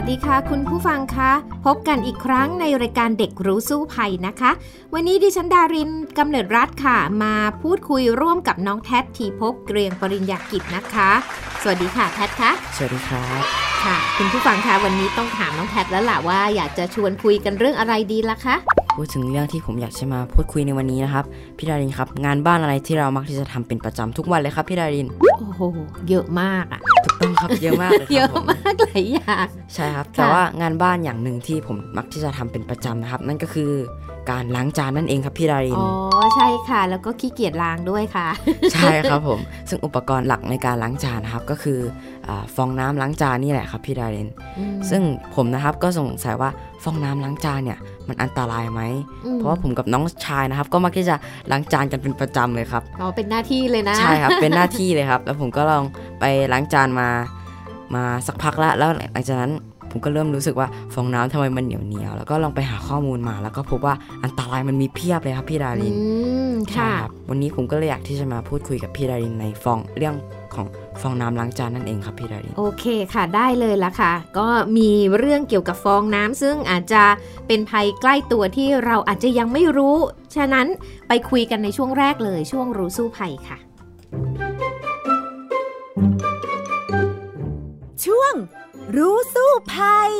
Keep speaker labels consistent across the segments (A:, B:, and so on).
A: วัสดีค่ะ คุณผู้ฟังคะพบกันอีกครั้งในรายการเด็กรู้สู้ภัยนะคะ วันนี้ดิฉันดารินกำเนิดรัฐค่ะ มาพูดคุยร่วมกับน้องแท็ทีพบเกรียงปริญญากิจนะคะ สวัสดีค่ะแท็คะ
B: สวัสดีครับ
A: ค่ะ คุณผู้ฟังคะวันนี้ต้องถามน้องแท็แล้วล่ะว่าอยากจะชวนคุยกันเรื่องอะไรดีล่ะคะ
B: พูดถึงเรื่องที่ผมอยากจะมาพูดคุยในวันนี้นะครับ พี่ดารินครับ งานบ้านอะไรที่เรามักที่จะทำเป็นประจำทุกวันเลยครับพี่ดาริน
A: โอ้โห เยอะมากอะ
B: ถูกต้องครับ เยอะมากเลยครับ
A: เยอะ
B: ผม
A: มากหลายอย่าง
B: ใช่ครับ
A: ค่ะ
B: แต่ว่างานบ้านอย่างหนึ่งที่ผมมักที่จะทำเป็นประจำนะครับ นั่นก็คือการล้างจานนั่นเองครับพี่ดาริน
A: อ๋อ ใช่ค่ะ แล้วก็ขี้เกียจล้างด้วยค่ะ
B: ใช่ครับผม ซึ่งอุปกรณ์หลักในการล้างจานนะครับก็คืออา ฟองน้ำล้างจานนี่แหละครับพี่ดาริน
A: อืม
B: ซึ่งผมนะครับก็สงสัยว่าฟองน้ำล้างจานเนี่ยมันอันตรายไหม
A: อืม
B: เพราะว่าผมกับน้องชายนะครับ ก็มักที่จะล้างจานกันเป็นประจำเลยครับ
A: อ๋อเป็นหน้าที่เลยนะ
B: ใช่ครับเป็นหน้าที่เลยครับ แล้วผมก็ลองไปล้างจานมามาสักพักละแล้วหลังจากนั้น ผมก็เริ่มรู้สึกว่าฟองน้ำทำไมมันเหนียวเหนียวๆแล้วก็ลองไปหาข้อมูลมา แล้วก็พบว่าอันตรายมันมีเพียบเลยครับพี่ดาริน
A: อืม
B: ใช่
A: ค่ะ
B: ครับวันนี้ผมก็เลยอยากที่จะมาพูดคุยกับพี่ดารินในฟองเรื่องของฟองน้ำล้างจานนั่นเองครับพี่ดาริน
A: โอเคค่ะได้เลยละค่ะ ก็มีเรื่องเกี่ยวกับฟองน้ำซึ่งอาจจะเป็นภัยใกล้ตัวที่เราอาจจะยังไม่รู้ ฉะนั้นไปคุยกันในช่วงแรกเลยช่วงรู้สู้ภัยค่ะ
C: ช่วง รู้สู้ภัย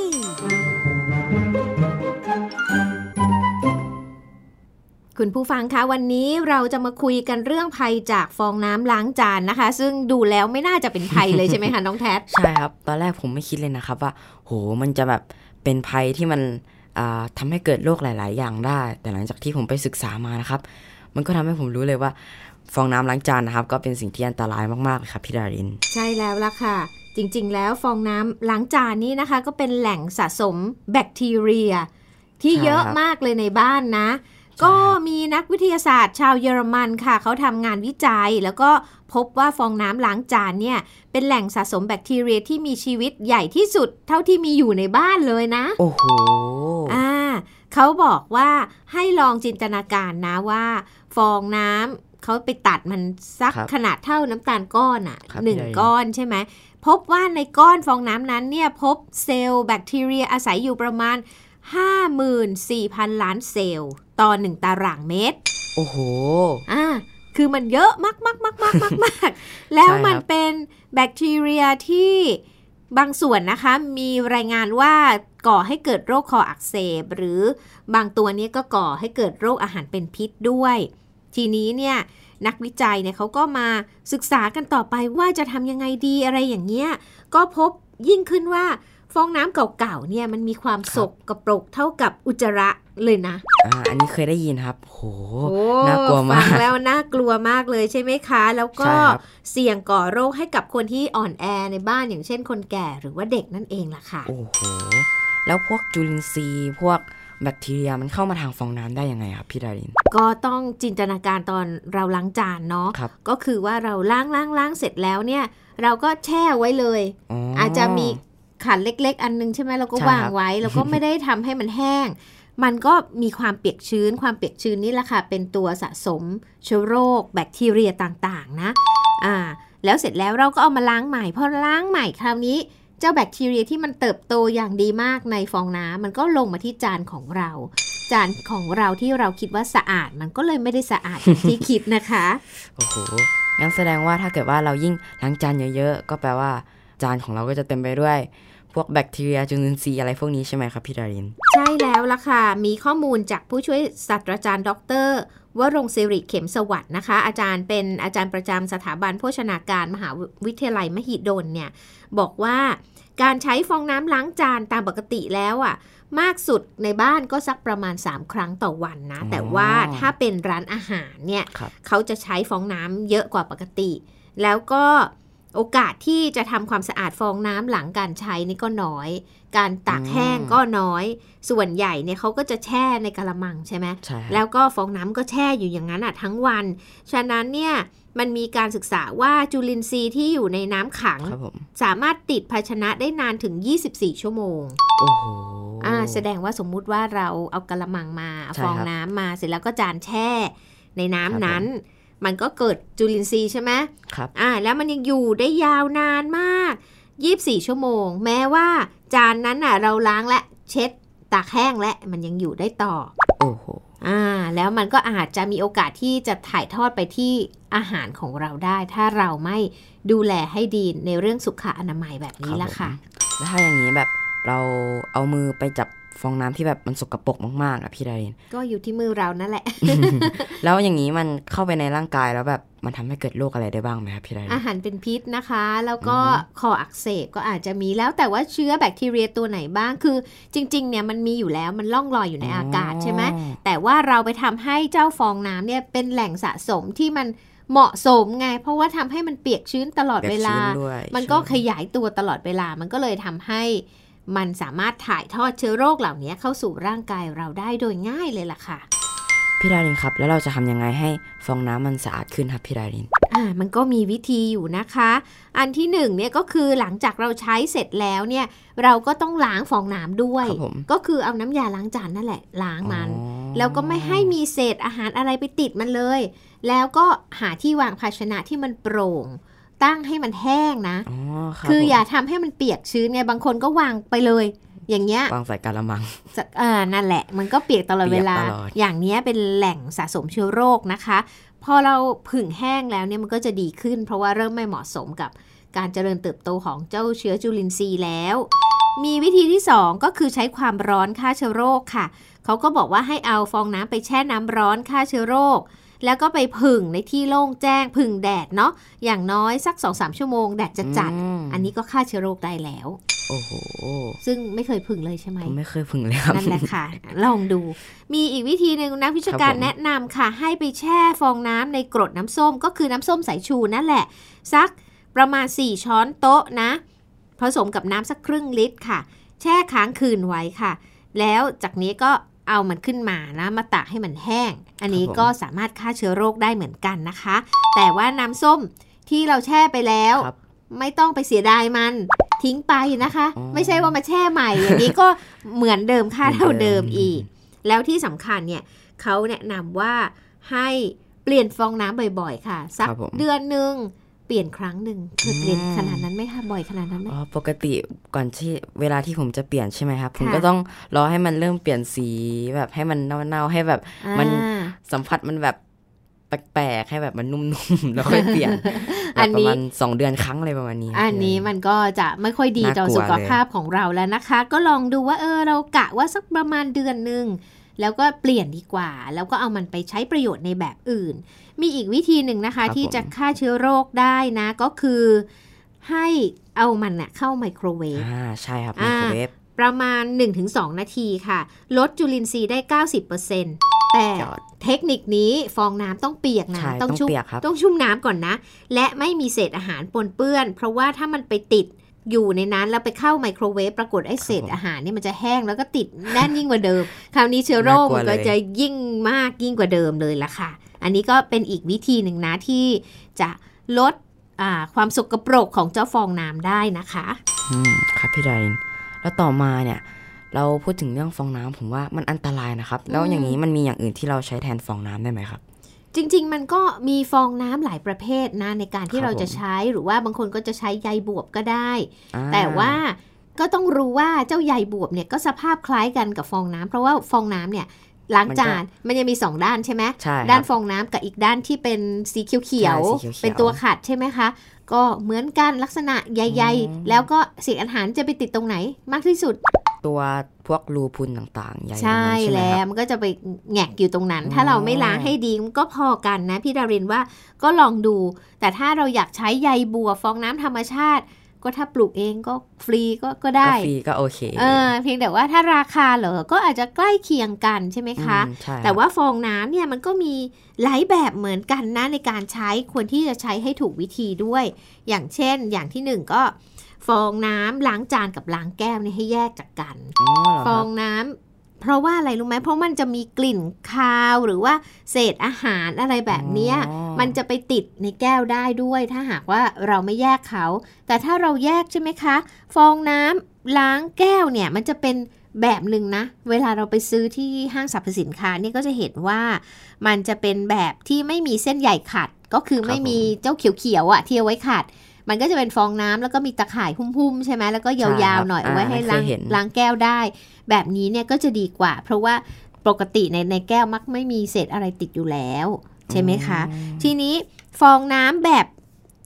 A: คุณผู้ฟังคะวันนี้เราจะมาคุยกันเรื่องภัยจากฟองน้ำล้างจานนะคะ ซึ่งดูแล้วไม่น่าจะเป็นภัยเลยใช่ไหมคะน้องแท็บ
B: ใช่ครับ ตอนแรกผมไม่คิดเลยนะครับว่า โหมันจะแบบเป็นภัยที่มันอ่าทำให้เกิดโรคหลาย ๆ อย่างได้ แต่หลังจากที่ผมไปศึกษามานะครับ มันก็ทำให้ผมรู้เลยว่า ฟองน้ำล้างจานนะครับ ก็เป็นสิ่งที่อันตรายมากๆเลยครับพี่ดาริน
A: ใช่แล้วล่ะค่ะ จริงๆ แล้วฟองน้ำล้างจานนี่นะคะ ก็เป็นแหล่งสะสมแบคทีเรีย ที่
B: ใช่
A: เยอะ
B: ครับ
A: มากเลยในบ้านนะ
B: ใช่
A: ก็
B: ครับ
A: มีนักวิทยาศาสตร์ชาวเยอรมันค่ะ เขาทำงานวิจัยแล้วก็พบว่าฟองน้ำล้างจานเนี่ยเป็นแหล่งสะสมแบคทีเรียที่มีชีวิตใหญ่ที่สุดเท่าที่มีอยู่ในบ้านเลยนะ
B: โอ้โห
A: อ่า เขาบอกว่าให้ลองจินตนาการนะว่า ฟองน้ำเขาไปตัดมันสัก
B: ครับ
A: ขนาดเท่าน้ำตาลก้อนอะ
B: ครับ
A: หนึ่ง
B: พี่ได
A: ก้อนใช่ไหมพบว่าในก้อนฟองน้ำนั้นเนี่ยพบเซลล์แบคทีเรียอาศัยอยู่ประมาณ 54,000 ล้านเซลล์ต่อ1ตารางเมตร
B: โอ้โห
A: อ่าคือมันเยอะมากมากมากมากมากมากแล้ว
B: ใช่ครับ
A: มันเป็นแบคทีเรียที่ บางส่วนนะคะมีรายงานว่าก่อให้เกิดโรคคออักเสบ หรือบางตัวนี้ก็ก่อให้เกิดโรคอาหารเป็นพิษด้วย ทีนี้เนี่ยนักวิจัยเนี่ยเขาก็มาศึกษากันต่อไปว่าจะทำยังไงดีอะไรอย่างเงี้ยก็พบยิ่งขึ้นว่า ฟองน้ำเก่าๆเนี่ยมันมีความ
B: ครับ
A: สกกระปรกเท่ากับอุจจาระเลยนะ
B: อ่าอันนี้เคยได้ยินครับ โห
A: โอ้
B: น่ากลัวมาก
A: ฟังแล้วน่ากลัวมากเลยใช่ไหมคะ แล้วก็
B: ใช่ครับ
A: เสี่ยงก่อโรคให้กับคนที่อ่อนแอในบ้านอย่างเช่นคนแก่หรือว่าเด็กนั่นเองล่ะค่ะ
B: โอ้โห แล้วพวกจุลินทรีย์พวกแบคทีเรียมันเข้ามาทางฟองน้ำได้ยังไงครับพี่ดาริน
A: ก็ต้องจินตนาการตอนเราล้างจานเนาะ
B: ครับ
A: ก็คือว่าเราล้างล้างล้างเสร็จแล้วเนี่ย เราก็แช่ไว้เลย
B: อ๋ออ
A: อาจจะมี ขันเล็ก ๆ อันนึงใช่ไหมเราก็
B: ใช่
A: วาง
B: ครับ
A: ไว้แล้วก็ไม่ได้ทำให้มันแห้ง มันก็มีความเปียกชื้น ความเปียกชื้นนี่แหละค่ะเป็นตัวสะสมเชื้อโรค แบคทีเรียต่างๆ นะอ่าแล้วเสร็จแล้วเราก็เอามาล้างใหม่พอล้างใหม่คราวนี้เจ้าแบคทีเรียที่มันเติบโตอย่างดีมากในฟองน้ำมันก็ลงมาที่จานของเรา จานของเราที่เราคิดว่าสะอาดมันก็เลยไม่ได้สะอาดอย่างที่คิดนะคะ
B: โอ้โหงั้นแสดงว่าถ้าเกิดว่าเรายิ่งล้างจานเยอะๆก็แปลว่า จานของเราก็จะเต็มไปด้วย พวกแบคทีเรียจุลินทรีย์อะไรพวกนี้ใช่ไหมครับพี่ดาริน
A: ใช่แล้วล่ะค่ะ มีข้อมูลจากผู้ช่วยศาสตราจารย์ดอกเตอรวรงค์ศิริเข็มสวัสด์นะคะ อาจารย์เป็นอาจารย์ประจำสถาบันโภชนาการมหาวิทยาลัยมหิดลเนี่ยบอกว่าการใช้ฟองน้ำล้างจานตามปกติแล้วอะมากสุดในบ้านก็สักประมาณ 3 ครั้งต่อวันนะ
B: อ๋อ
A: แต่ว่าถ้าเป็นร้านอาหารเนี่ย
B: ครับ
A: เขาจะใช้ฟองน้ำเยอะกว่าปกติ แล้วก็ โอกาสที่จะทำความสะอาดฟองน้ำหลังการใช้นี่ก็น้อย การตากแห้งก็น้อย ส่วนใหญ่เนี่ยเขาก็จะแช่ในกระมังใช่ไหม
B: ใช่ครับ
A: แล้วก็ฟองน้ำก็แช่อยู่อย่างนั้นอะทั้งวัน ฉะนั้นเนี่ยมันมีการศึกษาว่าจุลินทรีย์ที่อยู่ในน้ำขัง
B: ครับผม
A: สามารถติดภาชนะได้นานถึง 24 ชั่วโมง
B: โอ้โห
A: อ่าแสดงว่าสมมุติว่าเราเอากระมังมาเอา
B: ใช่
A: ฟอง
B: ครับ
A: น้ำมาเสร็จแล้วก็จานแช่ในน้ำ
B: ครับ
A: นั้น มันก็เกิดจุลินทรีย์ใช่ไหม
B: ครับ
A: อ่าแล้วมันยังอยู่ได้ยาวนานมาก 24 ชั่วโมง แม้ว่าจานนั้นน่ะเราล้างและเช็ดตากแห้งและมันยังอยู่ได้ต่อ
B: โอ้โห
A: อ่าแล้วมันก็อาจจะมีโอกาสที่จะถ่ายทอดไปที่อาหารของเราได้ ถ้าเราไม่ดูแลให้ดีในเรื่องสุขอนามัยแบบนี้ละค่ะ
B: แล้วถ้าอย่างนี้แบบเราเอามือไปจับฟองน้ำที่แบบมันสกปรกมากๆอะพี่ดาริน
A: ก็อยู่ที่มือเรานั่นแหละ
B: แล้วอย่างนี้มันเข้าไปในร่างกายแล้วแบบมันทำให้เกิดโรคอะไรได้บ้างไหมครับพี่ดาริน
A: อาหารเป็นพิษนะคะ แล้วก็
B: อือฮึ
A: คออักเสบก็อาจจะมีแล้วแต่ว่าเชื้อแบคทีเรียตัวไหนบ้างคือ จริงๆเนี่ยมันมีอยู่แล้วมันล่องลอยอยู่ในอากาศใช่ไหม
B: อ๋อ
A: แต่ว่าเราไปทำให้เจ้าฟองน้ำเนี่ยเป็นแหล่งสะสมที่มันเหมาะสมไง เพราะว่าทำให้มันเปียกชื้นตลอดเวลา
B: ปียกชื้นด้วย
A: มันก็ข
B: ใช่
A: ยายตัวตลอดเวลามันก็เลยทำให้ มันสามารถถ่ายทอดเชื้อโรคเหล่านี้เข้าสู่ร่างกายเราได้โดยง่ายเลยล่ะค่ะ
B: พี่ดารินครับ แล้วเราจะทำยังไงให้ฟองน้ำมันสะอาดขึ้นครับพี่ดาริน
A: อ่ามันก็มีวิธีอยู่นะคะ อันที่หนึ่งเนี่ยก็คือหลังจากเราใช้เสร็จแล้วเนี่ย เราก็ต้องล้างฟองน้ำด้วย
B: ครับผม
A: ก็คือเอาน้ำยาล้างจานนั่นแหละล้างมัน
B: อ๋อ
A: แล้วก็ไม่ให้มีเศษอาหารอะไรไปติดมันเลย แล้วก็หาที่วางภาชนะที่มันโปร่ง ตั้งให้มันแห้งนะ
B: อ๋อรับ
A: คือ
B: ผม
A: อย่าทำให้มันเปียกชื้นไงบางคนก็วางไปเลย อย่างเงี้ย
B: วางใส่กะละมัง
A: สักอ่านั่นแหละ มันก็เปียกตลอดเวลา
B: เปียกตลอด
A: อย่างเนี้ยเป็นแหล่งสะสมเชื้อโรคนะคะ พอเราผึ่งแห้งแล้วเนี่ยมันก็จะดีขึ้น เพราะว่าเริ่มไม่เหมาะสมกับการเจริญเติบโตของเจ้าเชื้อจุลินทรีย์แล้ว มีวิธีที่ 2 ก็คือใช้ความร้อนฆ่าเชื้อโรคค่ะ เขาก็บอกว่าให้เอาฟองน้ำไปแช่น้ำร้อนฆ่าเชื้อโรค แล้วก็ไปผึ่งในที่โล่งแจ้งผึ่งแดดเนาะอย่างน้อยสัก 2-3 ชั่วโมงแดดจะจัด
B: ม
A: อันนี้ก็ฆ่าเชื้อโรคได้แล้ว
B: โอ้โห
A: ซึ่งไม่เคยผึ่งเลยใช่ไหม
B: ผมไม่เคยผึ่งเลยครับ
A: นั่นแหละค่ะ ลองดู มีอีกวิธีหนึ่งนักวิชาการ
B: ครับผม
A: แนะนำค่ะ ให้ไปแช่ฟองน้ำในกรดน้ำส้ม ก็คือน้ำส้มสายชูนั่นแหละ สักประมาณ 4 ช้อนโต๊ะนะ ผสมกับน้ำสักครึ่งลิตรค่ะ แช่ค้างคืนไว้ค่ะ แล้วจากนี้ก็ เอามันขึ้นมานะมาตากให้มันแห้ง อันนี้
B: ครับผม
A: ก็สามารถฆ่าเชื้อโรคได้เหมือนกันนะคะ แต่ว่าน้ำส้มที่เราแช่ไปแล้ว
B: ครับ
A: ไม่ต้องไปเสียดายมันทิ้งไปนะคะ
B: อ๋อ
A: ไม่ใช่ว่ามาแช่ใหม่อย่างนี้ก็เหมือนเดิมค่าเท่าเดิม
B: เหมือนเดิม
A: อีก แล้วที่สำคัญเนี่ยเขาแนะนำว่าให้เปลี่ยนฟองน้ำบ่อยๆ ค่ะ สัก
B: ครับผม
A: เดือนหนึ่ง เปลี่ยนครั้งหนึ่งเคยเปลี่ยน
B: อืม
A: ขนาดนั้นไหมคะบ่อยขนาดนั้นไหม
B: อ๋อปกติก่อนที่เวลาที่ผมจะเปลี่ยนใช่ไหมครับผม
A: ค่ะ
B: ก็ต้องรอให้มันเริ่มเปลี่ยนสีแบบให้มันเน่าๆให้แบบมัน
A: อ่า
B: สัมผัสมันแบบแปลกๆให้แบบมันนุ่มๆแล้วค่อยเปลี่ยน
A: อัน
B: แบบประ
A: นี้
B: มาณสองเดือนครั้งอะไรประมาณนี้
A: อันนี้มันก็จะไม่ค่อยดี
B: น่ากลัว
A: ต่อสุขภาพของเราแล้วนะคะ ก็ลองดูว่าเออเรากะว่าสักประมาณเดือนหนึ่ง แล้วก็เปลี่ยนดีกว่า แล้วก็เอามันไปใช้ประโยชน์ในแบบอื่น มีอีกวิธีหนึ่งนะคะที่จะฆ่าเชื้อโรคได้นะก็คือให้เอามันน่ะเข้าไมโครเวฟ
B: อ่าใช่ครับไม
A: อ่า
B: โครเวฟ
A: ประมาณ 1-2 นาทีค่ะ ลดจุลินทรีย์ได้ 90%แต่
B: ยอด
A: เทคนิคนี้ฟองน้ำต้องเปียกนะ
B: ใช่
A: ต้อง
B: ต้อง
A: ชุ่ม
B: เปียกครับ
A: ต้องชุ่มน้ำก่อนนะ และไม่มีเศษอาหารปนเปื้อน เพราะว่าถ้ามันไปติด อยู่ในนั้นแล้วไปเข้าไมโครเวฟปรากฏไอ้เศษอาหารนี่มันจะแห้งแล้วก็ติดแน่นยิ่งกว่าเดิม คราวนี้เชื้อโรค
B: น่ากลัว
A: มันก็
B: เลย
A: จะยิ่งมากยิ่งกว่าเดิมเลยละค่ะ อันนี้ก็เป็นอีกวิธีหนึ่งนะที่จะลดอ่าความสกปรกของเจ้าฟองน้ำได้นะคะ
B: อืมครับพี่ดารินแล้วต่อมาเนี่ยเราพูดถึงเรื่องฟองน้ำผมว่ามันอันตรายนะครับ แล้วอย่างนี้มันมีอย่างอื่นที่เราใช้แทนฟองน้ำได้ไหมครับ
A: จริง ๆ มันก็มีฟองน้ำหลายประเภทนะในการที่
B: ครับ
A: เราจะ
B: ผม
A: ใช้หรือว่าบางคนก็จะใช้ใยบวบก็ได้
B: อ่
A: แต่ว่าก็ต้องรู้ว่าเจ้าใยบวบเนี่ยก็สภาพคล้ายกันกับฟองน้ำเพราะว่าฟองน้ำเนี่ยล้างจานมันจะมีสองด้านใช่ไหม
B: ใช่ครับ
A: ด้านฟองน้ำกับอีกด้านที่เป็นสีเขียว
B: ใช่สีเขียวๆ
A: เป็นตัวขัดใช่ไหมคะก็เหมือนกันลักษณะใย
B: อืม
A: ๆแล้วก็เศษอาหารจะไปติดตรงไหนมากที่สุด
B: ตัวพวกรูพุนต่างๆใหญ่
A: ใช่
B: ไหม
A: แล้ว
B: ครับ
A: มันก็จะไปแงกอยู่ตรงนั้น
B: อ๋อ
A: ถ้าเราไม่ล้างให้ดีมันก็พอกันนะพี่ดารินว่าก็ลองดู แต่ถ้าเราอยากใช้ใยบัวฟองน้ำธรรมชาติ ก็ถ้าปลูกเองก็ฟรีก็ก็ได้
B: ก็ฟรีก็โอเค
A: เออเพียงแต่ว่าถ้าราคาเหรอก็อาจจะใกล้เคียงกันใช่ไหมคะ
B: อืมใช่
A: แต่ว่าฟองน้ำเนี่ยมันก็มีหลายแบบเหมือนกันนะในการใช้ควรที่จะใช้ให้ถูกวิธีด้วย อย่างเช่น อย่างที่หนึ่งก็ ฟองน้ำล้างจานกับล้างแก้วเนี่ยให้แยกจากกัน
B: อ๋อเหรอ
A: ฟ
B: ค
A: อ
B: รับ
A: งน้ำเพราะว่าอะไรรู้ไหมเพราะมันจะมีกลิ่นคาวหรือว่าเศษอาหารอะไรแบบเนี้ย
B: อ๋อ
A: มันจะไปติดในแก้วได้ด้วย ถ้าหากว่าเราไม่แยกเขา แต่ถ้าเราแยกใช่ไหมคะ ฟองน้ำล้างแก้วเนี่ยมันจะเป็นแบบหนึ่งนะ เวลาเราไปซื้อที่ห้างสรรพสินค้าเนี่ยก็จะเห็นว่ามันจะเป็นแบบที่ไม่มีเส้นใหญ่ขัดก็คือไม่มีเจ้าเขียวๆอะที่เอาไว้ขัด มันก็จะเป็นฟองน้ำแล้วก็มีตะข่ายหุ้มๆใช่ไหมแล้วก็ยาวๆหน่อยเอาไว้ให้ล้างล้างแก้วได้ แบบนี้เนี่ยก็จะดีกว่า เพราะว่าปกติในในแก้วมักไม่มีเศษอะไรติดอยู่แล้ว ใช่ไหมคะ ทีนี้ฟองน้ำแบบ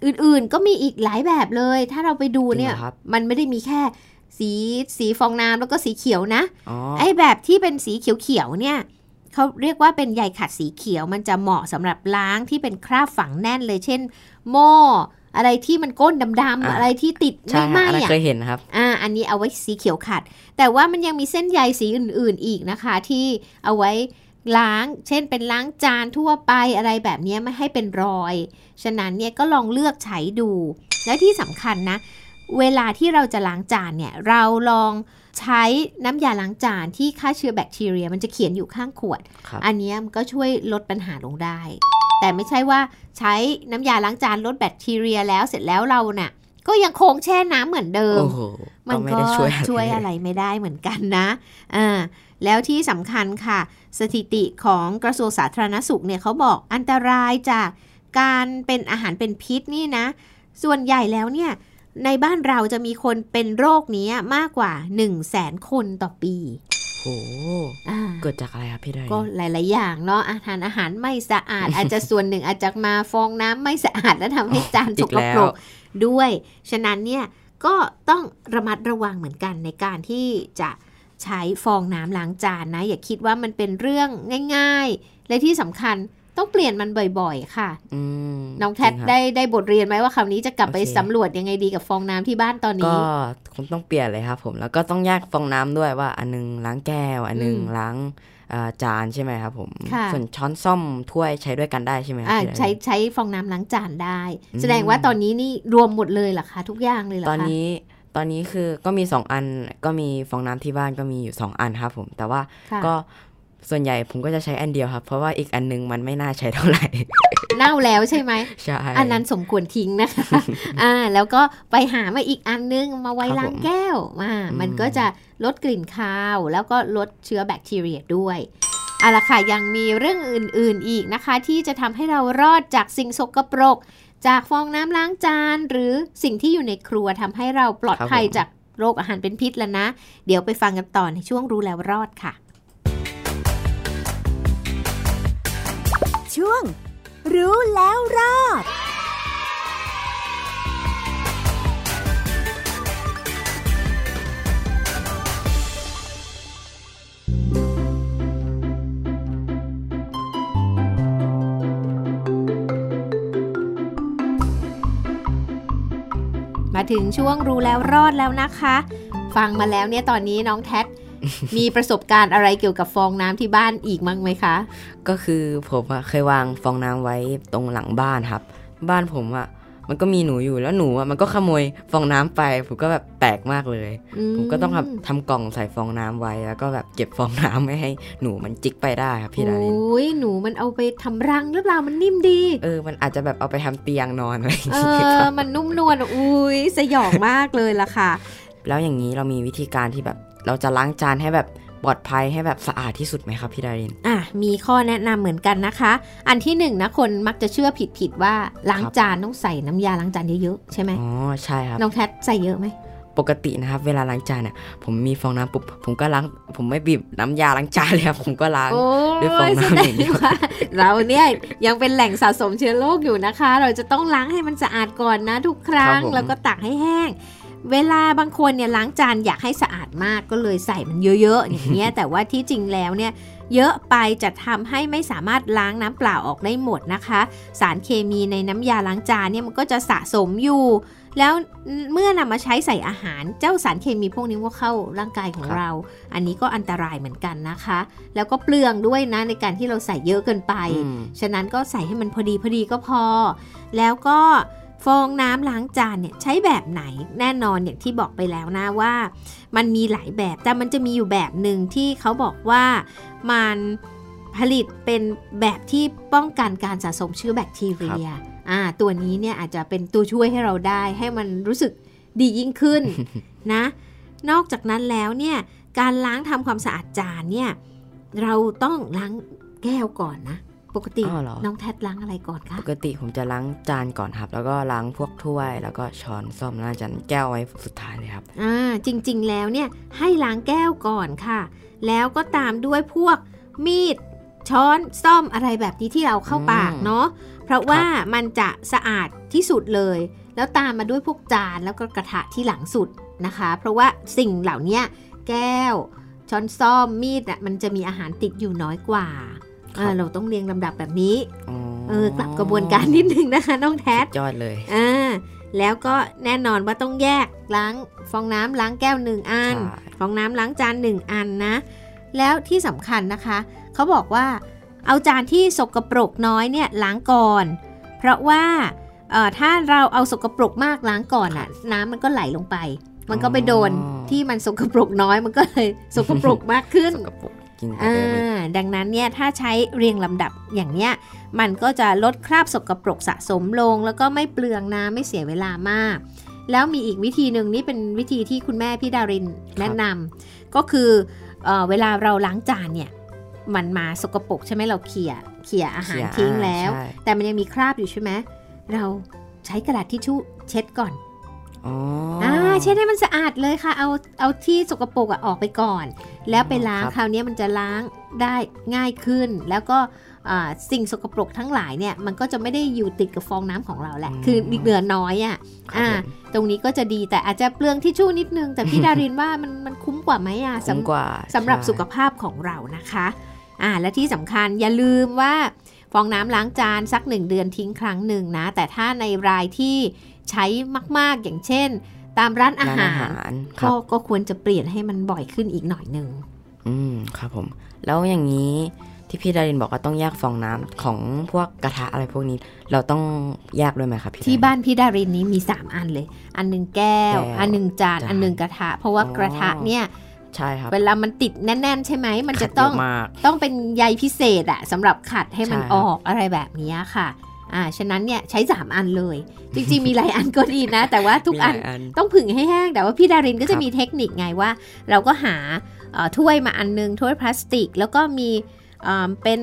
A: อื่นๆ ก็มีอีกหลายแบบเลย ถ้าเราไปดูเนี่ย
B: จริงเหรอครับ
A: มันไม่ได้มีแค่สีสีฟองน้ำแล้วก็สีเขียวนะ
B: อ๋อ
A: ไอ้แบบที่เป็นสีเขียวๆเนี่ยเขาเรียกว่าเป็นใยขัดสีเขียวมันจะเหมาะสำหรับล้างที่เป็นคราบฝังแน่นเลย เช่น หม้อ อะไรที่มันก้นดำๆอะไรที่ติด
B: ใช่
A: ไม่
B: ฮะ
A: ไหม้
B: อันนั้น
A: อะ
B: เคยเห็นนะครับ
A: อ่า อันนี้เอาไว้สีเขียวขัด แต่ว่ามันยังมีเส้นใยสีอื่น ๆ อีกนะคะ ที่เอาไว้ล้าง เช่นเป็นล้างจานทั่วไปอะไรแบบนี้ไม่ให้เป็นรอย ฉะนั้นเนี่ยก็ลองเลือกใช้ดู และที่สำคัญนะ เวลาที่เราจะล้างจานเนี่ยเราลองใช้น้ำยาล้างจานที่ฆ่าเชื้อแบคทีเรีย มันจะเขียนอยู่ข้างขวด
B: ครับ
A: อันเนี้ยมันก็ช่วยลดปัญหาลงได้ แต่ไม่ใช่ว่าใช้น้ำยาล้างจานลดแบคทีเรียแล้วเสร็จแล้วเราเนี่ยก็ยังคงแช่น้ำเหมือนเดิม
B: โอ้โห
A: มั
B: ก็
A: น
B: ไม่
A: ก็
B: ได้ช่วย
A: ช่วยอะไรไม่ได้เหมือนกันนะอ่าแล้วที่สำคัญค่ะ สถิติของกระทรวงสาธารณสุขเนี่ยเขาบอกอันตรายจากการเป็นอาหารเป็นพิษนี่นะ ส่วนใหญ่แล้วเนี่ยในบ้านเราจะมีคนเป็นโรคนี้มากกว่า 1 0 0 0 0แสนคนต่อปี
B: โอ้โห
A: อ่า
B: เกิดจากอะไรครับพี่ได
A: ก็หลาย ๆ อย่างเนาะอาหารอาหารไม่สะอาด อาจจะส่วนหนึ่งอาจจะมาฟองน้ำไม่สะอาดแล้วทำให้จานสกปรกด้วย ฉะนั้นเนี่ยก็ต้องระมัดระวังเหมือนกันในการที่จะใช้ฟองน้ำล้างจานนะ อย่าคิดว่ามันเป็นเรื่องง่าย ๆ และที่สำคัญ ต้องเปลี่ยนมันบ่อยๆ ค่ะ
B: อืม
A: น้องแท
B: จริ
A: ด
B: ครับ
A: ได้ได้บทเรียนไหมว่าคราวนี้จะกลับไป
B: โอเค
A: สำรวจยังไงดีกับฟองน้ำที่บ้านตอน
B: ก็
A: นี้
B: คงต้องเปลี่ยนเลยครับผม แล้วก็ต้องแยกฟองน้ำด้วยว่า อันนึงล้างแก้ว อันนึง
A: อืม
B: ล้างอ่าจานใช่ไหมครับผม
A: ค่ะ
B: ส่วนช้อนซ่อมถ้วยใช้ด้วยกันได้ใช่ไหมครับ
A: อ่า
B: พี่ได
A: ใช้ใช้ฟองน้ำล้างจานได้
B: อืม
A: แสดงว่าตอนนี้นี่รวมหมดเลยเหรอคะทุกอย่างเลยเหรอ
B: ตอน
A: คะ
B: นี้ตอนนี้คือก็มีสองอันก็มีฟองน้ำที่บ้านก็มีอยู่สองอันครับผม แต่ว่า
A: ค่ะ
B: ก็ ส่วนใหญ่ผมก็จะใช้อันเดียวครับ เพราะว่าอีกอันนึงมันไม่น่าใช้เท่าไหร่
A: เน่าแล้วใช่ไหม
B: ใช่
A: อันนั้นสมควรทิ้งนะคะอ่า แล้วก็ไปหามาอีกอันนึงมาไว้
B: ครับ
A: ล้าง
B: ผม
A: แก้วอ่ามัน
B: อืม
A: ก็จะลดกลิ่นคาว แล้วก็ลดเชื้อแบคทีเรียด้วยเอาละค่ะยังมีเรื่องอื่น ๆ อีกนะคะ ที่จะทำให้เรารอดจากสิ่งสกปรก จากฟองน้ำล้างจาน หรือสิ่งที่อยู่ในครัวทำให้เราปลอดภัยจากโรคอาหารเป็นพิษแล้วนะ เดี๋ยวไปฟังกันต่อในช่วงรู้แล้วรอดค่ะ
C: รู้แล้วรอด
A: มาถึงช่วงรู้แล้วรอดแล้วนะคะ ฟังมาแล้วเนี่ยตอนนี้น้องแท็ มีประสบการณ์อะไรเกี่ยวกับฟองน้ำที่บ้านอีกมั้งไหมคะ
B: ก็คือผมอะเคยวางฟองน้ำไว้ตรงหลังบ้านครับ บ้านผมอะมันก็มีหนูอยู่แล้วหนูอะมันก็ขโมยฟองน้ำไปผมก็แบบแปลกมากเลย ผมก็ต้องทำทำกล่องใส่ฟองน้ำไว้แล้วก็แบบเก็บฟองน้ำไม่ให้หนูมันจิกไปได้ครับพี่ดาริน
A: โอ้ยหนูมันเอาไปทำรังหรือเปล่ามันนิ่มดี
B: เออมันอาจจะแบบเอาไปทำเตียงนอนอะไรอย่าง
A: เอ
B: เงี้ยค
A: อ
B: รับ
A: มันนุ่มนวลอุ้ยสยองมากเลยล่ะค่ะ
B: แล้วอย่างนี้เรามีวิธีการที่แบบ เราจะล้างจานให้แบบปลอดภัยให้แบบสะอาดที่สุดไหมครับพี่ดาริน
A: อะ มีข้อแนะนำเหมือนกันนะคะ อันที่หนึ่งนะคนมักจะเชื่อผิดๆว่าล้าง
B: ครับ
A: จานต้องใส่น้ำยาล้างจานเยอะๆใช่ไหม
B: อ๋อใช่ครับ
A: น้องแทดใส่เยอะไหม
B: ปกตินะครับเวลาล้างจานเนี่ยผมมีฟองน้ำปุ๊บผมก็ล้างผมไม่บีบน้ำยาล้างจานเลยครับผมก็ล้าง
A: โอ้
B: ด้วยฟอง
A: ย
B: น้ำ
A: แสด
B: อย่างงเดียว
A: ว่าเราเนี่ยยังเป็นแหล่งสะสมเชื้อโรคอยู่นะคะ เราจะต้องล้างให้มันสะอาดก่อนนะทุกครั้ง
B: ครับผม
A: แล้วก็ตักให้แห้ง เวลาบางคนเนี่ยล้างจานอยากให้สะอาดมากก็เลยใส่มันเยอะๆอย่างเงี้ยแต่ว่าที่จริงแล้วเนี่ยเยอะไปจะทำให้ไม่สามารถล้างน้ำเปล่าออกได้หมดนะคะ สารเคมีในน้ำยาล้างจานเนี่ยมันก็จะสะสมอยู่ แล้วเมื่อนำมาใช้ใส่อาหารเจ้าสารเคมีพวกนี้ก็เข้าร่างกายของ
B: ครับ
A: เรา อันนี้ก็อันตรายเหมือนกันนะคะ แล้วก็เปลืองด้วยนะในการที่เราใส่เยอะเกินไป
B: อืม
A: ฉะนั้นก็ใส่ให้มันพอดีพอดีก็พอ แล้วก็ ฟองน้ำล้างจานเนี่ยใช้แบบไหนแน่นอนอย่างที่บอกไปแล้วนะว่า มันมีหลายแบบแต่มันจะมีอยู่แบบหนึ่งที่เขาบอกว่ามันผลิตเป็นแบบที่ป้องกันการสะสมเชื้อแบคทีเรียอ่าตัวนี้เนี่ยอาจจะเป็นตัวช่วยให้เราได้ ให้มันรู้สึกดียิ่งขึ้นนะ นอกจากนั้นแล้วเนี่ยการล้างทำความสะอาดจานเนี่ยเราต้องล้างแก้วก่อนนะ ปกติ
B: อ้าวเหรอ
A: น้องแทดล้างอะไรก่อนคะ
B: ปกติผมจะล้างจานก่อนครับ แล้วก็ล้างพวกถ้วย แล้วก็ช้อนซ่อมแล้วจานแก้วไว้สุดท้ายเลยครับ
A: อ่าจริง ๆ แล้วเนี่ยให้ล้างแก้วก่อนค่ะ แล้วก็ตามด้วยพวกมีดช้อนซ่อมอะไรแบบนี้ที่เราเข้าปาก
B: อืม
A: เนาะเพราะว่ามันจะสะอาดที่สุดเลย แล้วตามมาด้วยพวกจานแล้วก็กระทะที่หลังสุดนะคะ เพราะว่าสิ่งเหล่านี้แก้ว ช้อนซ่อมมีดอะมันจะมีอาหารติดอยู่น้อยกว่าอ่า เราต้องเรียงลำดับแบบนี้
B: อ๋อ
A: เออกลับกระบวนการนิดนึงนะคะน้องแทด
B: สุดยอดเลย
A: อ่าแล้วก็แน่นอนว่าต้องแยกล้างฟองน้ำล้างแก้วหนึ่งอัน
B: ใช่
A: ฟองน้ำล้างจานหนึ่งอันนะ แล้วที่สำคัญนะคะเขาบอกว่าเอาจานที่สกปรกน้อยเนี่ยล้างก่อน เพราะว่าเอ่อถ้าเราเอาสกปรกมากล้างก่อนอะ น้ำมันก็ไหลลงไป มันก็ไปโดนที่มันสกปรกน้อยมันก็เลยสกปรกมากขึ้น
B: สกปรก กินกว่า
A: อ่
B: เดิมอีกา
A: ดังนั้นเนี่ยถ้าใช้เรียงลำดับอย่างเนี้ยมันก็จะลดคราบสกปรกสะสมลง แล้วก็ไม่เปลืองน้ำไม่เสียเวลามาก แล้วมีอีกวิธีหนึ่งนี่เป็นวิธีที่คุณแม่พี่ดารินแนะนำก็คือเออเวลาเราล้างจานเนี่ยมันมาสกปรกใช่ไหมเราเขี่ยเขี่ยอาหาร
B: เขี่ย
A: ทิ้งแล้ว
B: ใช่
A: แต่มันยังมีคราบอยู่ใช่ไหมเราใช้กระดาษทิชชู่เช็ดก่อน
B: อ๋ออ
A: อ่าเช็ดให้มันสะอาดเลยค่ะ เอาเอาที่สกปรกอะออกไปก่อน แล้วไปล้าง
B: ครับ
A: คราวนี้มันจะล้างได้ง่ายขึ้น แล้วก็อ่าสิ่งสกปรกทั้งหลายเนี่ยมันก็จะไม่ได้อยู่ติดกับฟองน้ำของเราแหละ คือเหลือน้อยอะ
B: ครับ
A: อ่า
B: ผม
A: ตรงนี้ก็จะดีแต่อาจจะเปลืองทิชชู่นิดนึง แต่พี่ดารินว่ามันมันคุ้มกว่าไหมอะ
B: คุ้ม
A: สำ
B: กว่า
A: สำหรับ
B: ใช่
A: สุขภาพของเรานะคะอ่าและที่สำคัญอย่าลืมว่าฟองน้ำล้างจานสักหนึ่งเดือนทิ้งครั้งหนึ่งนะ แต่ถ้าในรายที่ ใช้มาก ๆ อย่างเช่น ตามร้านอา
B: ร้าน
A: หา
B: อารหารค
A: ก็
B: รับ
A: ก็ควรจะเปลี่ยนให้มันบ่อยขึ้นอีกหน่อยหนึ่ง
B: อืมครับผม แล้วอย่างนี้ที่พี่ดารินบอกว่าต้องแยกฟองน้ำของพวกกระทะอะไรพวกนี้ เราต้องแยกด้วยไหมครับพี่
A: ที่
B: ดริ
A: บ้านพี่ดารินนี้มี 3 อันเลย อันหนึ่งแก้ว
B: แก้ว
A: อันหนึ่งจาน
B: จาน
A: อันหนึ่งกระทะ เพราะว่า
B: อ๋อ
A: กระทะเนี่ย
B: ใช่ครับ
A: เวลามันติดแน่น ๆ ใช่ไหมมันจะ
B: ขัด
A: ต้อง
B: เยมาก
A: ต้องเป็นใยพิเศษอะสำหรับขัดให้มัน
B: ใช่ครับ
A: ออกอะไรแบบนี้ค่ะ อ่า ฉะนั้นเนี่ยใช้ 3 อันเลย จริงๆ มีหลายอันก็ดีนะ แต่ว่าทุก
B: มีห
A: อั
B: ลานยอัน
A: ต้องผึ่งให้แห้ง แต่ว่าพี่ดารินก็
B: ค
A: จะ
B: รับ
A: มีเทคนิคไงว่า เราก็หาเอ่อถ้วยมาอันนึงถ้วยพลาสติก แล้วก็มีเอ่อเป็น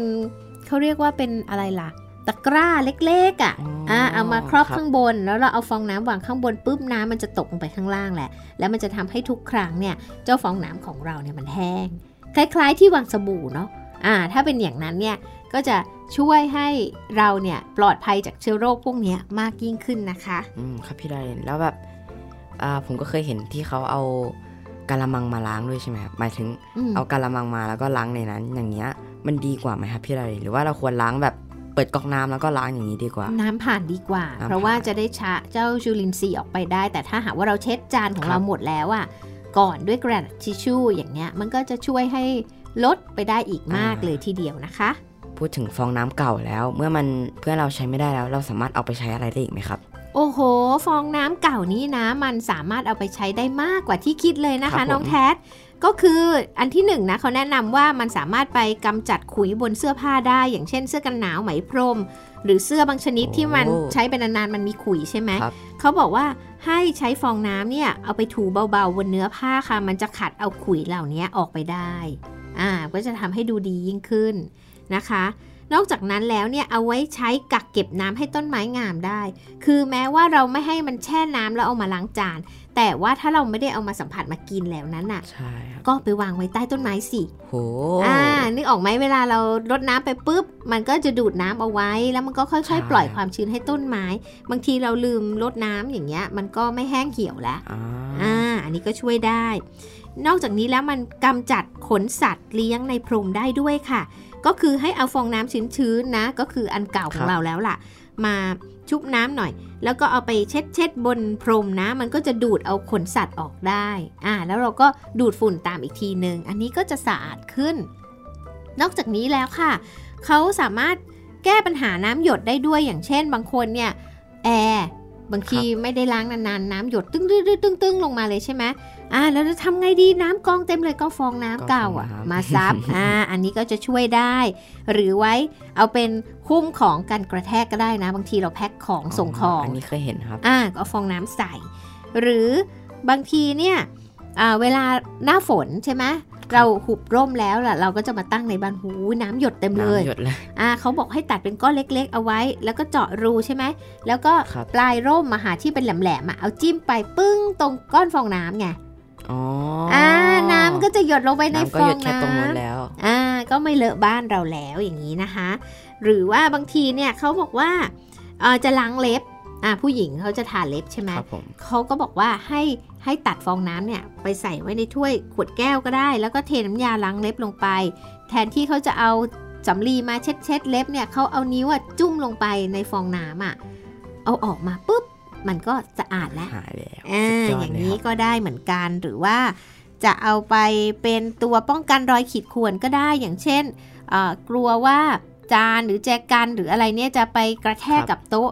A: เขาเรียกว่าเป็นอะไรล่ะตะกร้าเล็กๆอะ
B: อ๋ออ่
A: อ่าเอามาครอบ
B: ครับ
A: ข้างบน แล้วเราเอาฟองน้ำวางข้างบนปุ๊บน้ำมันจะตกลงไปข้างล่างแหละ แล้วมันจะทำให้ทุกครั้งเนี่ย เจ้าฟองน้ำของเราเนี่ยมันแห้ง คล้าย ๆ ที่วางสบู่เนาะ อ่า ถ้าเป็นอย่างนั้นเนี่ย ก็จะช่วยให้เราเนี่ยปลอดภัยจากเชื้อโรคพวกเนี้ยมากยิ่งขึ้นนะคะ
B: อืมครับพี่ดารินแล้วแบบอ่าผมก็เคยเห็นที่เขาเอากะละมังมาล้างด้วยใช่ไหมครับหมายถึง
A: อืม
B: เอากะละมังมาแล้วก็ล้างในนั้น อย่างเงี้ยมันดีกว่าไหมครับพี่ดารินหรือว่าเราควรล้างแบบเปิดก๊อกน้ำแล้วก็ล้างอย่างนี้ดีกว่า
A: น้ำผ่านดีกว่า
B: น้ำผ่าน
A: เพราะว่าจะได้ชะเจ้าจุลินทรีย์ออกไปได้ แต่ถ้าหากว่าเราเช็ดจานของ
B: ครับ
A: เราหมดแล้วอะก่อนด้วยกระดาษทิชชู่อย่างเงี้ยมันก็จะช่วยให้ลดไปได้อีกมากเลยทีเดียวนะคะ
B: พูดถึงฟองน้ำเก่าแล้ว เมื่อมันเพื่อเราใช้ไม่ได้แล้ว เราสามารถเอาไปใช้อะไรได้อีกไหมครับ
A: โอ้โห ฟองน้ำเก่านี้นะ มันสามารถเอาไปใช้ได้มากกว่าที่คิดเลยนะ
B: ครั
A: คะ
B: บผม
A: น้องแทสก็คืออันที่หนึ่งนะเขาแนะนำว่ามันสามารถไปกำจัดขุยบนเสื้อผ้าได้ อย่างเช่นเสื้อกันหนาวไหมพรม หรือเสื้อบางชนิดที่มันใช้เป็นนานๆมันมีขุยใช่ไหม
B: ครับ
A: เขาบอกว่าให้ใช้ฟองน้ำเนี่ยเอาไปถูเบาๆบนเนื้อผ้าค่ะ มันจะขัดเอาขุยเหล่านี้ออกไปได้อ่าก็จะทำให้ดูดียิ่งขึ้น นะคะ นอกจากนั้นแล้วเนี่ยเอาไว้ใช้กักเก็บน้ำให้ต้นไม้งามได้ คือแม้ว่าเราไม่ให้มันแช่น้ำแล้วเอามาล้างจาน แต่ว่าถ้าเราไม่ได้เอามาสัมผัสมากินแล้วนั้นน่ะ
B: ใช่ครับ
A: ก็ไปวางไว้ใต้ต้นไม้สิ
B: โห
A: อ่านึกออกไหมเวลาเรารดน้ำไปปุ๊บ มันก็จะดูดน้ำเอาไว้ แล้วมันก็ค่
B: ใช่
A: อยๆ ปล่อยความชื้นให้ต้นไม้ บางทีเราลืมรดน้ำอย่างเงี้ย มันก็ไม่แห้งเหี่ยวแล้ว
B: อ่า
A: อ่าอันนี้ก็ช่วยได้นอกจากนี้แล้วมันกำจัดขนสัตว์เลี้ยงในพรมได้ด้วยค่ะ ก็คือให้เอาฟองน้ำชื้นๆนะ ก็คืออันเก่าของเราแล้วล่ะ มาชุบน้ำหน่อย แล้วก็เอาไปเช็ดเช็ดบนพรมนะ มันก็จะดูดเอาขนสัตว์ออกได้ อ่า แล้วเราก็ดูดฝุ่นตามอีกทีหนึ่งอันนี้ก็จะสะอาดขึ้น นอกจากนี้แล้วค่ะ เขาสามารถแก้ปัญหาน้ำหยดได้ด้วยอย่างเช่น บางคนเนี่ยแอร์ บางทีไม่ได้ล้างนานๆน้ำหยดตึ้งตึ้งตึ้งตึ้งตึ้งลงมาเลยใช่ไหมอ่าแล้วจะทำไงดีน้ำกองเต็มเลยก็ฟองน้ำเก่าอะ
B: ก็ฟองน้ำ
A: มาซับอ่าอันนี้ก็จะช่วยได้ หรือไว้เอาเป็นหุ้มของกันกระแทกก็ได้นะ บางทีเราแพ็คของส่งของ
B: อันนี้เคยเห็นครับ
A: อ่าก็เอาฟองน้ำใส่ หรือบางทีเนี่ยอ่าเวลาหน้าฝนใช่ไหม เราหุบร่มแล้วล่ะ เราก็จะมาตั้งในบ้านหูน้ำหยดเต็มเลย
B: น้ำหยดเลย
A: อ่าเขาบอกให้ตัดเป็นก้อนเล็ก ๆ เอาไว้ แล้วก็เจาะรูใช่ไหมแล้วก็
B: ครับ
A: ปลายร่มมาหาที่เป็นแหลมๆอะเอาจิ้มไปปึ้งตรงก้อนฟองน้ำไง
B: อ๋อ
A: อ่าน้ำก็จะหยดลงไปใน
B: น้ำก็
A: ฟอ
B: หย
A: ง
B: ดแค่ตรงนู้น
A: น้ำ
B: แล้ว
A: อ่าก็ไม่เลอะบ้านเราแล้วอย่างนี้นะคะ หรือว่าบางทีเนี่ยเขาบอกว่าเอ่อจะล้างเล็บ อ่าผู้หญิงเขาจะทาเล็บใช่ไหม
B: ครับผม
A: เขาก็บอกว่าให้ให้ตัดฟองน้ำเนี่ยไปใส่ไว้ในถ้วยขวดแก้วก็ได้ แล้วก็เทน้ำยาล้างเล็บลงไป แทนที่เขาจะเอาสำลีมาเช็ดเช็ดเล็บเนี่ยเขาเอานิ้วอะจุ่มลงไปในฟองน้ำอะเอาออกมาปุ๊บมันก็สะอาดแล้ว
B: หายแล้ว
A: อ่า
B: สุดยอ
A: อ
B: ด
A: ย่าง
B: เลย
A: นี้
B: ครับ
A: ก็ได้เหมือนกันหรือว่าจะเอาไปเป็นตัวป้องกันรอยขีดข่วนก็ได้อย่างเช่นเอ่อกลัวว่าจานหรือแจกันหรืออะไรเนี่ยจะไปกระแทกกับโต๊ะ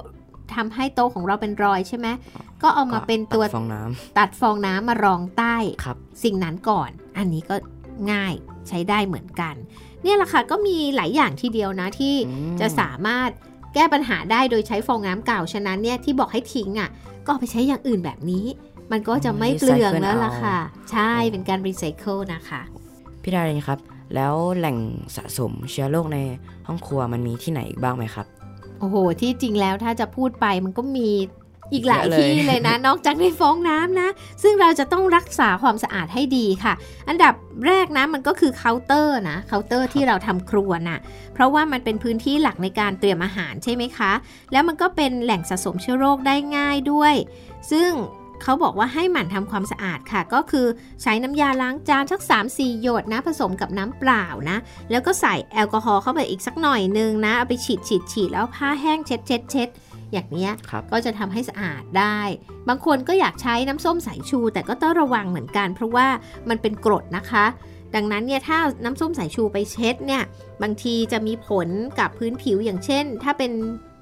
A: ทำให้โต๊ะของเราเป็นรอยใช่ไหมก็เอามาเป็นตัว
B: ตัดฟองน้ำ
A: ตัดฟองน้ำมารองใต้
B: ครับ
A: สิ่งนั้นก่อน อันนี้ก็ง่ายใช้ได้เหมือนกัน เนี่ยแหละค่ะก็มีหลายอย่างทีเดียวนะที่
B: อืม
A: จะสามารถแก้ปัญหาได้โดยใช้ฟองน้ำเก่าฉะนั้นเนี่ยที่บอกให้ทิ้งอะก็เอาไปใช้อย่างอื่นแบบนี้ มันก็จะไม่เปลืองแล้วล่ะค่ะ ใช่เป็นการรีไซเคิลนะคะ
B: พี่ดารินครับ แล้วแหล่งสะสมเชื้อโรคในห้องครัวมันมีที่ไหนอีกบ้างไหมครับ
A: โอ้โห ที่จริงแล้วถ้าจะพูดไปมันก็มีอีกหลาย
B: เยอะเลย
A: ที่เลยนะ นอกจากในฟองน้ำนะ ซึ่งเราจะต้องรักษาความสะอาดให้ดีค่ะ อันดับแรกนะมันก็คือเคาน์เตอร์นะเคาน์เตอร์ที่เราทำครัวน่ะเพราะว่ามันเป็นพื้นที่หลักในการเตรียมอาหารใช่ไหมคะ แล้วมันก็เป็นแหล่งสะสมเชื้อโรคได้ง่ายด้วย ซึ่ง เขาบอกว่าให้หมั่นทำความสะอาดค่ะ ก็คือใช้น้ำยาล้างจานสัก 3-4 หยดนะ ผสมกับน้ำเปล่านะ แล้วก็ใส่แอลกอฮอล์เข้าไปอีกสักหน่อยนึงนะ เอาไปฉีดฉีดฉีดแล้วผ้าแห้งเช็ดเช็ดเช็ดอย่างเนี้ย
B: ครับ
A: ก็จะทำให้สะอาดได้ บางคนก็อยากใช้น้ำส้มสายชู แต่ก็ต้องระวังเหมือนกัน เพราะว่ามันเป็นกรดนะคะ ดังนั้นเนี่ยถ้าเอาน้ำส้มสายชูไปเช็ดเนี่ยบางทีจะมีผลกับพื้นผิวอย่างเช่น ถ้าเป็น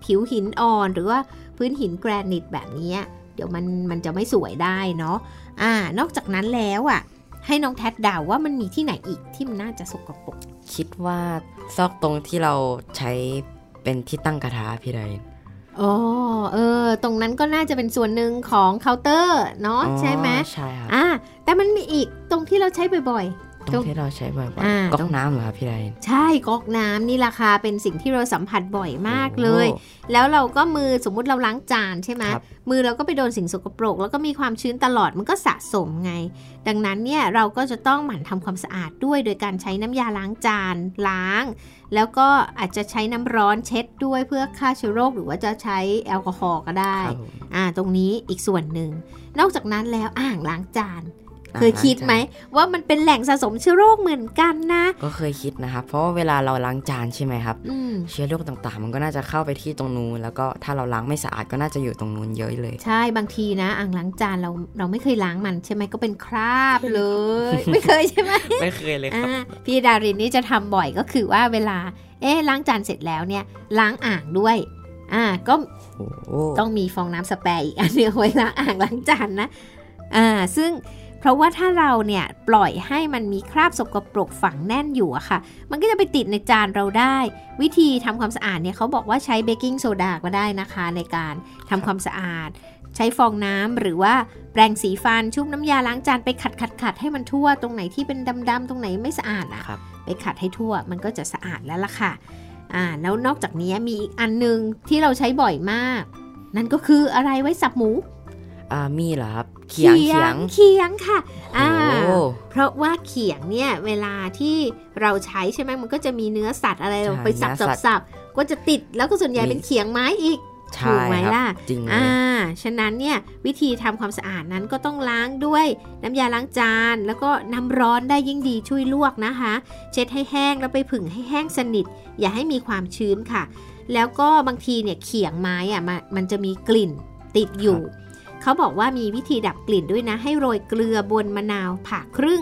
A: ผิวหินอ่อน หรือว่าพื้นหินแกรนิตแบบนี้ เดี๋ยวมันมันจะไม่สวยได้เนาะอ่านอกจากนั้นแล้วอะ ให้น้องแท็ดเดาว่ามันมีที่ไหนอีกที่มันน่าจะสกปรก
B: คิดว่าซอกตรงที่เราใช้เป็นที่ตั้งกระทะพี่ดาริน
A: อ๋อเออ ตรงนั้นก็น่าจะเป็นส่วนหนึ่งของเคาน์เตอร์เนาะ
B: อ๋อ
A: ใช่ไหม
B: ใช่ครับ
A: อ่าแต่มันมีอีกตรงที่เราใช้บ่อย
B: ตรงที่เราใช้บ่อย
A: อ่า
B: ๆก๊อกน้ำเหรอครับพี่ดาริน
A: ๆใช่ก๊อกน้ำนี่ราคาเป็นสิ่งที่เราสัมผัสบ่อยมากเลย
B: โอ้
A: แล้วเราก็มือสมมุติเราล้างจานใช่ไหม
B: ครับ
A: มือเราก็ไปโดนสิ่งสกปรก แล้วก็มีความชื้นตลอดมันก็สะสมไง ดังนั้นเนี่ยเราก็จะต้องหมั่นทำความสะอาดด้วย โดยการใช้น้ำยาล้างจานล้าง แล้วก็อาจจะใช้น้ำร้อนเช็ดด้วยเพื่อฆ่าเชื้อโรค หรือว่าจะใช้แอลกอฮอล์ก็ได้
B: ครับผม
A: อ่าตรงนี้อีกส่วนหนึ่งนอกจากนั้นแล้วอ่างล้างจาน
B: อ่า
A: เคยคิดไหมว่ามันเป็นแหล่งสะสมเชื้อโรคเหมือนกันนะ
B: ก็เคยคิดนะครับ เพราะว่าเวลาเราล้างจานใช่ไหมครับ
A: อืม
B: เชื้อโรคต่างๆ มันก็น่าจะเข้าไปที่ตรงนู้นแล้วก็ถ้าเราล้างไม่สะอาดก็น่าจะอยู่ตรงนู้นเยอะเลย
A: ใช่บางทีนะอ่างล้างจานเราเราไม่เคยล้างมันใช่ไหมก็เป็นคราบเลย ไม่เคยใช่ไหม
B: ไม่เคยเลยครับ
A: อ่าพี่ดารินนี่จะทำบ่อยก็คือว่าเวลาเอ๊ะล้างจานเสร็จแล้วเนี่ยล้างอ่างด้วยอ่าก็
B: โอ้โห
A: ต้องมีฟองน้ำ spare อีกอันหนึ่งเอาไว้ล้างอ่างล้างจานนะอ่าซึ่งเพ ราะว่าถ้าเราเนี่ยปล่อยให้มันมีคราบสกปรกฝังแน่นอยู่อะค่ะ มันก็จะไปติดในจานเราได้ วิธีทำความสะอาดเนี่ยเขาบอกว่าใช้เบกกิ้งโซดาก็ได้นะคะ ในการทำความสะอาด ใช้ฟองน้ำหรือว่าแปรงสีฟันชุบน้ำยาล้างจานไปขัดขัดขัดให้มันทั่วตรงไหนที่เป็นดำๆตรงไหนไม่สะอาดอะ
B: ครับ
A: ไปขัดให้ทั่วมันก็จะสะอาดแล้วล่ะค่ะอ่าแล้วนอกจากนี้มีอีกอันหนึงที่เราใช้บ่อยมาก นั่นก็คืออะไรไว้สับหมู
B: อ่า มีเหรอครับเขียงเขียง
A: เขียงค่ะอ่า
B: โอ้
A: เพราะว่าเขียงเนี่ยเวลาที่เราใช้ใช่ไหมมันก็จะมีเนื้อสัตว์อะไรเรา
B: ใช่
A: ไปสับ
B: เนื้
A: สั
B: อบสัตว์
A: สับก็จะติดแล้วก็ส่วนใหญ่
B: มี
A: เป็นเขียงไม้อีก
B: ใช่
A: ถูกไหม
B: ครับ
A: ล่ะ
B: จริงเลย
A: อ่าฉะนั้นเนี่ยวิธีทำความสะอาดนั้นก็ต้องล้างด้วยน้ำยาล้างจาน แล้วก็น้ำร้อนได้ยิ่งดีช่วยลวกนะคะ เช็ดให้แห้งแล้วไปผึ่งให้แห้งสนิท อย่าให้มีความชื้นค่ะ แล้วก็บางทีเนี่ยเขียงไม้อะมันมันจะมีกลิ่นติดอยู่ เขาบอกว่ามีวิธีดับกลิ่นด้วยนะ ให้โรยเกลือบนมะนาวผ่าครึ่ง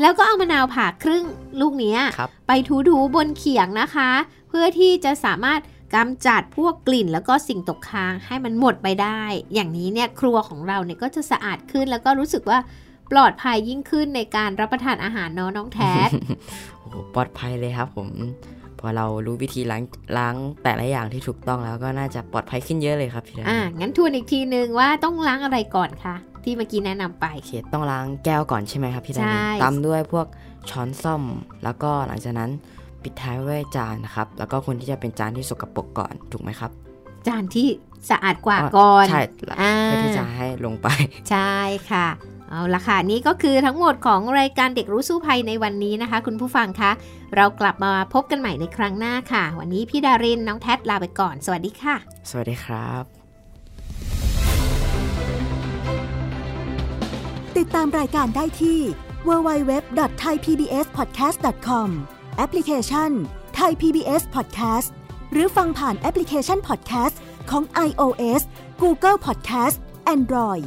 A: แล้วก็เอามะนาวผ่าครึ่งลูกเนี้ย
B: ครับ
A: ไปถูๆบนเขียงนะคะ เพื่อที่จะสามารถกำจัดพวกกลิ่นแล้วก็สิ่งตกค้างให้มันหมดไปได้ อย่างนี้เนี่ยครัวของเราเนี่ยก็จะสะอาดขึ้นแล้วก็รู้สึกว่าปลอดภัยยิ่งขึ้นในการรับประทานอาหารเนาะน้องแท้
B: โอ้โหปลอดภัยเลยครับผม พอเรารู้วิธีล้างล้างแต่ละอย่างที่ถูกต้องแล้วก็น่าจะปลอดภัยขึ้นเยอะเลยครับพี่ดา
A: อ่างั้นทวนอีกทีนึงว่าต้องล้างอะไรก่อนคะที่เมื่อกี้แนะนำไป
B: โอเคต้องล้างแก้วก่อนใช่ไหมครับพี่ดา
A: ใช่
B: ตามด้วยพวกช้อนซ่อม แล้วก็หลังจากนั้นปิดท้ายด้วยจานนะครับ แล้วก็คนที่จะเป็นจานที่สกปรกก่อนถูกไหมครับ
A: จานที่สะอาดกว่าก่อน
B: ใช่
A: อ่า
B: เพื่อที่จะให้ลงไป
A: ใช่ค่ะ เอาละค่ะ นี่ก็คือทั้งหมดของรายการเด็กรู้สู้ภัยในวันนี้นะคะ คุณผู้ฟังคะ เรากลับมาพบกันใหม่ในครั้งหน้าค่ะ วันนี้พี่ดารินน้องแท็ลาไปก่อน สวัสดีค่ะ
B: สวัสดีครับ
C: ติดตามรายการได้ที่ www.thaipbspodcast.com แอปพลิเคชัน Thai PBS Podcast หรือฟังผ่านแอปพลิเคชัน Podcast ของ iOS Google Podcast Android